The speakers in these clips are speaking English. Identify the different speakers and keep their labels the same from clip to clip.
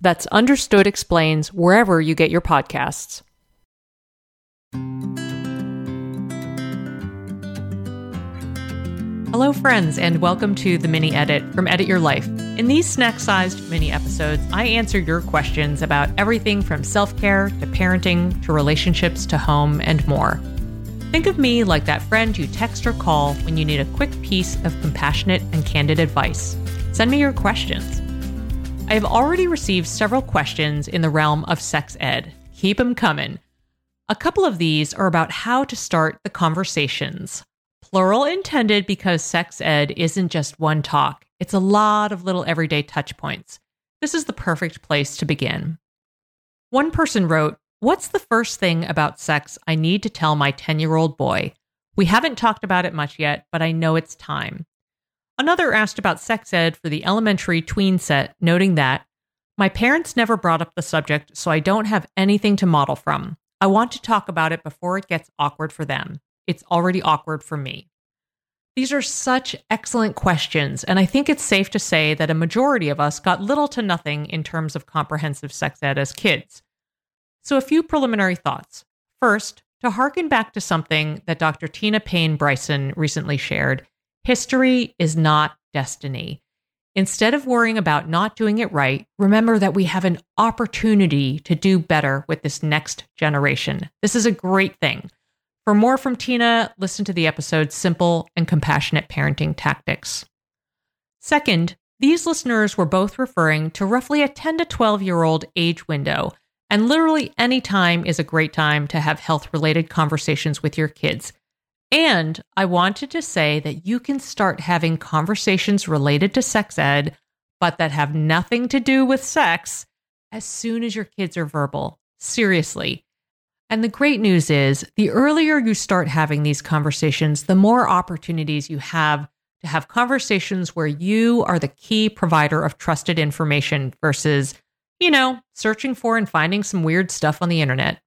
Speaker 1: That's Understood Explains wherever you get your podcasts. Hello, friends, and welcome to the mini edit from Edit Your Life. In these snack sized mini episodes, I answer your questions about everything from self care to parenting to relationships to home and more. Think of me like that friend you text or call when you need a quick piece of compassionate and candid advice. Send me your questions. I have already received several questions in the realm of sex ed. Keep them coming. A couple of these are about how to start the conversations. Plural intended because sex ed isn't just one talk, it's a lot of little everyday touch points. This is the perfect place to begin. One person wrote, What's the first thing about sex I need to tell my 10 year old boy? We haven't talked about it much yet, but I know it's time. Another asked about sex ed for the elementary tween set, noting that my parents never brought up the subject, so I don't have anything to model from. I want to talk about it before it gets awkward for them. It's already awkward for me. These are such excellent questions, and I think it's safe to say that a majority of us got little to nothing in terms of comprehensive sex ed as kids. So, a few preliminary thoughts. First, to harken back to something that Dr. Tina Payne Bryson recently shared, History is not destiny. Instead of worrying about not doing it right, remember that we have an opportunity to do better with this next generation. This is a great thing. For more from Tina, listen to the episode Simple and Compassionate Parenting Tactics. Second, these listeners were both referring to roughly a 10 to 12 year old age window, and literally any time is a great time to have health related conversations with your kids. And I wanted to say that you can start having conversations related to sex ed, but that have nothing to do with sex as soon as your kids are verbal. Seriously. And the great news is the earlier you start having these conversations, the more opportunities you have to have conversations where you are the key provider of trusted information versus, you know, searching for and finding some weird stuff on the internet.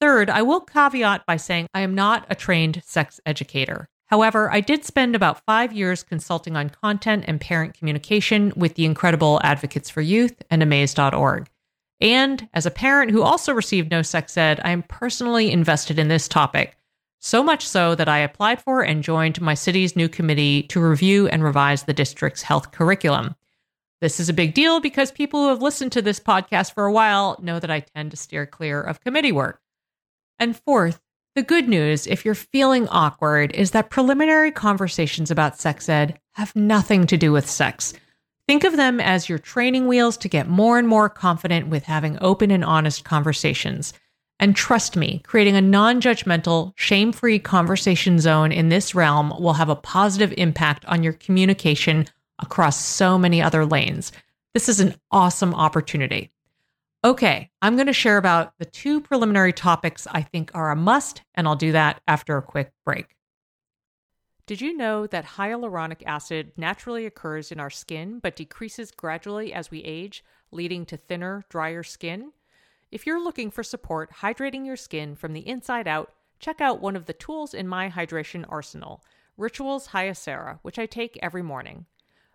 Speaker 1: Third, I will caveat by saying I am not a trained sex educator. However, I did spend about five years consulting on content and parent communication with the incredible Advocates for Youth and Amaze.org. And as a parent who also received no sex ed, I am personally invested in this topic. So much so that I applied for and joined my city's new committee to review and revise the district's health curriculum. This is a big deal because people who have listened to this podcast for a while know that I tend to steer clear of committee work. And fourth, the good news, if you're feeling awkward, is that preliminary conversations about sex ed have nothing to do with sex. Think of them as your training wheels to get more and more confident with having open and honest conversations. And trust me, creating a non judgmental, shame free conversation zone in this realm will have a positive impact on your communication across so many other lanes. This is an awesome opportunity. Okay, I'm going to share about the two preliminary topics I think are a must, and I'll do that after a quick break. Did you know that hyaluronic acid naturally occurs in our skin but decreases gradually as we age, leading to thinner, drier skin? If you're looking for support hydrating your skin from the inside out, check out one of the tools in my hydration arsenal, Rituals Hyacera, which I take every morning.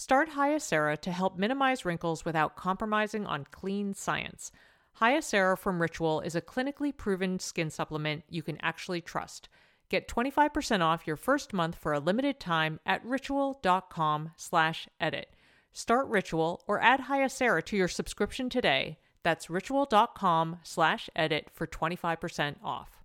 Speaker 1: Start Hyacera to help minimize wrinkles without compromising on clean science. Hyacera from Ritual is a clinically proven skin supplement you can actually trust. Get 25% off your first month for a limited time at ritual.com slash edit. Start Ritual or add Hyacera to your subscription today. That's ritual.com slash edit for 25% off.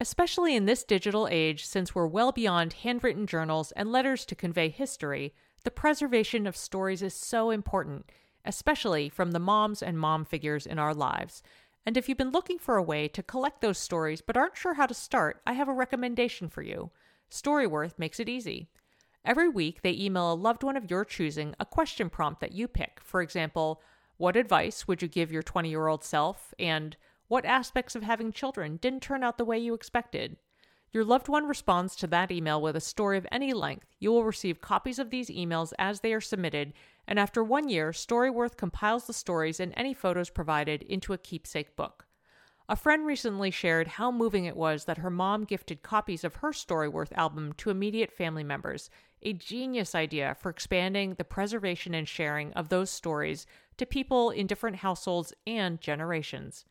Speaker 1: Especially in this digital age, since we're well beyond handwritten journals and letters to convey history, the preservation of stories is so important, especially from the moms and mom figures in our lives. And if you've been looking for a way to collect those stories but aren't sure how to start, I have a recommendation for you. Storyworth makes it easy. Every week, they email a loved one of your choosing a question prompt that you pick. For example, what advice would you give your 20 year old self? And what aspects of having children didn't turn out the way you expected? Your loved one responds to that email with a story of any length. You will receive copies of these emails as they are submitted, and after one year, Storyworth compiles the stories and any photos provided into a keepsake book. A friend recently shared how moving it was that her mom gifted copies of her Storyworth album to immediate family members, a genius idea for expanding the preservation and sharing of those stories to people in different households and generations.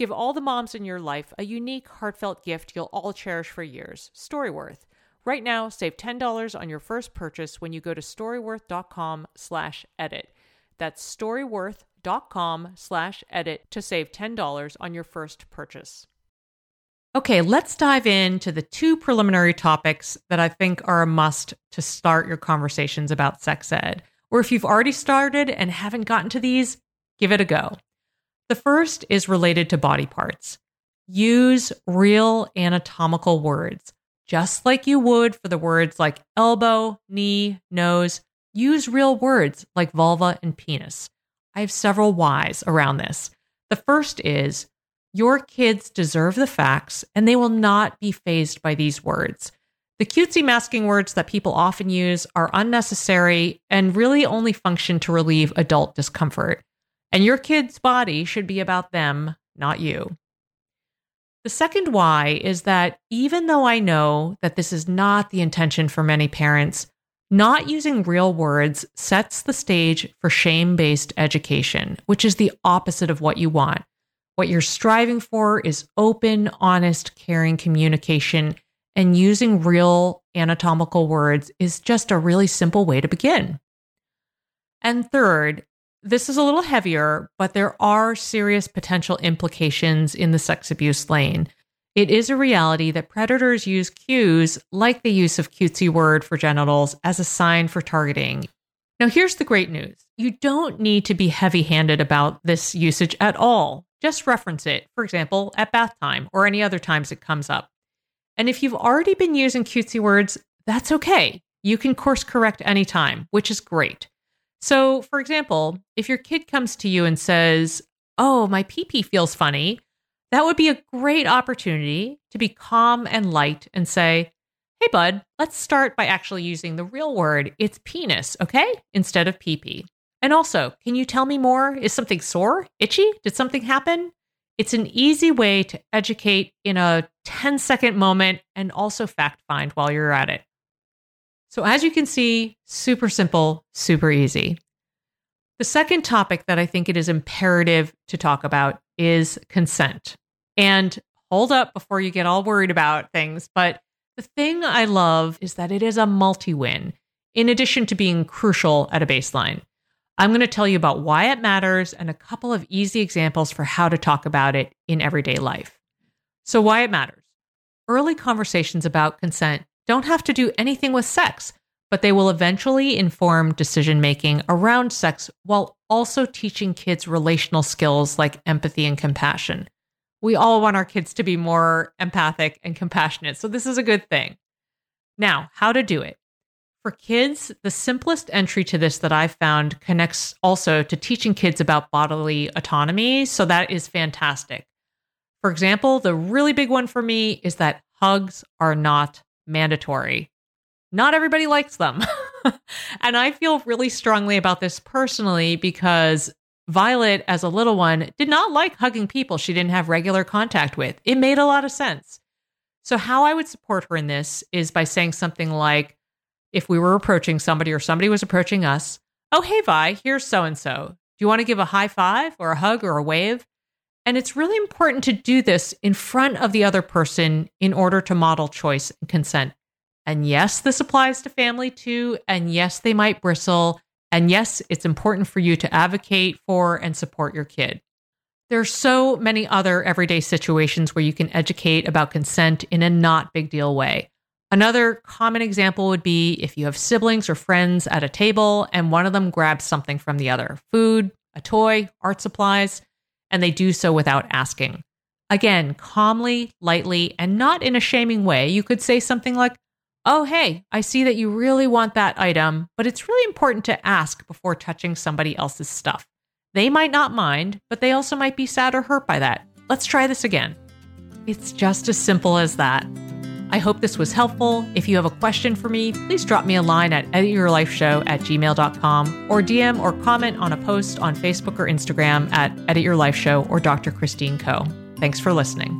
Speaker 1: Give all the moms in your life a unique, heartfelt gift you'll all cherish for years Storyworth. Right now, save $10 on your first purchase when you go to storyworth.com slash edit. That's storyworth.com slash edit to save $10 on your first purchase. Okay, let's dive into the two preliminary topics that I think are a must to start your conversations about sex ed. Or if you've already started and haven't gotten to these, give it a go. The first is related to body parts. Use real anatomical words, just like you would for the words like elbow, knee, nose. Use real words like vulva and penis. I have several whys around this. The first is your kids deserve the facts and they will not be phased by these words. The cutesy masking words that people often use are unnecessary and really only function to relieve adult discomfort. And your kid's body should be about them, not you. The second why is that even though I know that this is not the intention for many parents, not using real words sets the stage for shame based education, which is the opposite of what you want. What you're striving for is open, honest, caring communication, and using real anatomical words is just a really simple way to begin. And third, this is a little heavier, but there are serious potential implications in the sex abuse lane. It is a reality that predators use cues like the use of cutesy word for genitals as a sign for targeting. Now, here's the great news you don't need to be heavy handed about this usage at all. Just reference it, for example, at bath time or any other times it comes up. And if you've already been using cutesy words, that's okay. You can course correct anytime, which is great. So, for example, if your kid comes to you and says, Oh, my pee pee feels funny, that would be a great opportunity to be calm and light and say, Hey, bud, let's start by actually using the real word. It's penis, okay? Instead of pee pee. And also, can you tell me more? Is something sore? Itchy? Did something happen? It's an easy way to educate in a 10 second moment and also fact find while you're at it. So, as you can see, super simple, super easy. The second topic that I think it is imperative to talk about is consent. And hold up before you get all worried about things. But the thing I love is that it is a multi win, in addition to being crucial at a baseline. I'm going to tell you about why it matters and a couple of easy examples for how to talk about it in everyday life. So, why it matters. Early conversations about consent don't have to do anything with sex, but they will eventually inform decision making around sex while also teaching kids relational skills like empathy and compassion. We all want our kids to be more empathic and compassionate, so this is a good thing. Now, how to do it. For kids, the simplest entry to this that I've found connects also to teaching kids about bodily autonomy, so that is fantastic. For example, the really big one for me is that hugs are not mandatory. Not everybody likes them. and I feel really strongly about this personally because Violet, as a little one, did not like hugging people she didn't have regular contact with. It made a lot of sense. So, how I would support her in this is by saying something like, if we were approaching somebody or somebody was approaching us, oh, hey, Vi, here's so and so. Do you want to give a high five or a hug or a wave? And it's really important to do this in front of the other person in order to model choice and consent. And yes, this applies to family too. And yes, they might bristle. And yes, it's important for you to advocate for and support your kid. There are so many other everyday situations where you can educate about consent in a not big deal way. Another common example would be if you have siblings or friends at a table and one of them grabs something from the other food, a toy, art supplies, and they do so without asking. Again, calmly, lightly, and not in a shaming way, you could say something like, Oh, hey, I see that you really want that item, but it's really important to ask before touching somebody else's stuff. They might not mind, but they also might be sad or hurt by that. Let's try this again. It's just as simple as that. I hope this was helpful. If you have a question for me, please drop me a line at edityourlifeshow at gmail.com or DM or comment on a post on Facebook or Instagram at Edit Your Life Show or Dr. Christine Koh. Thanks for listening.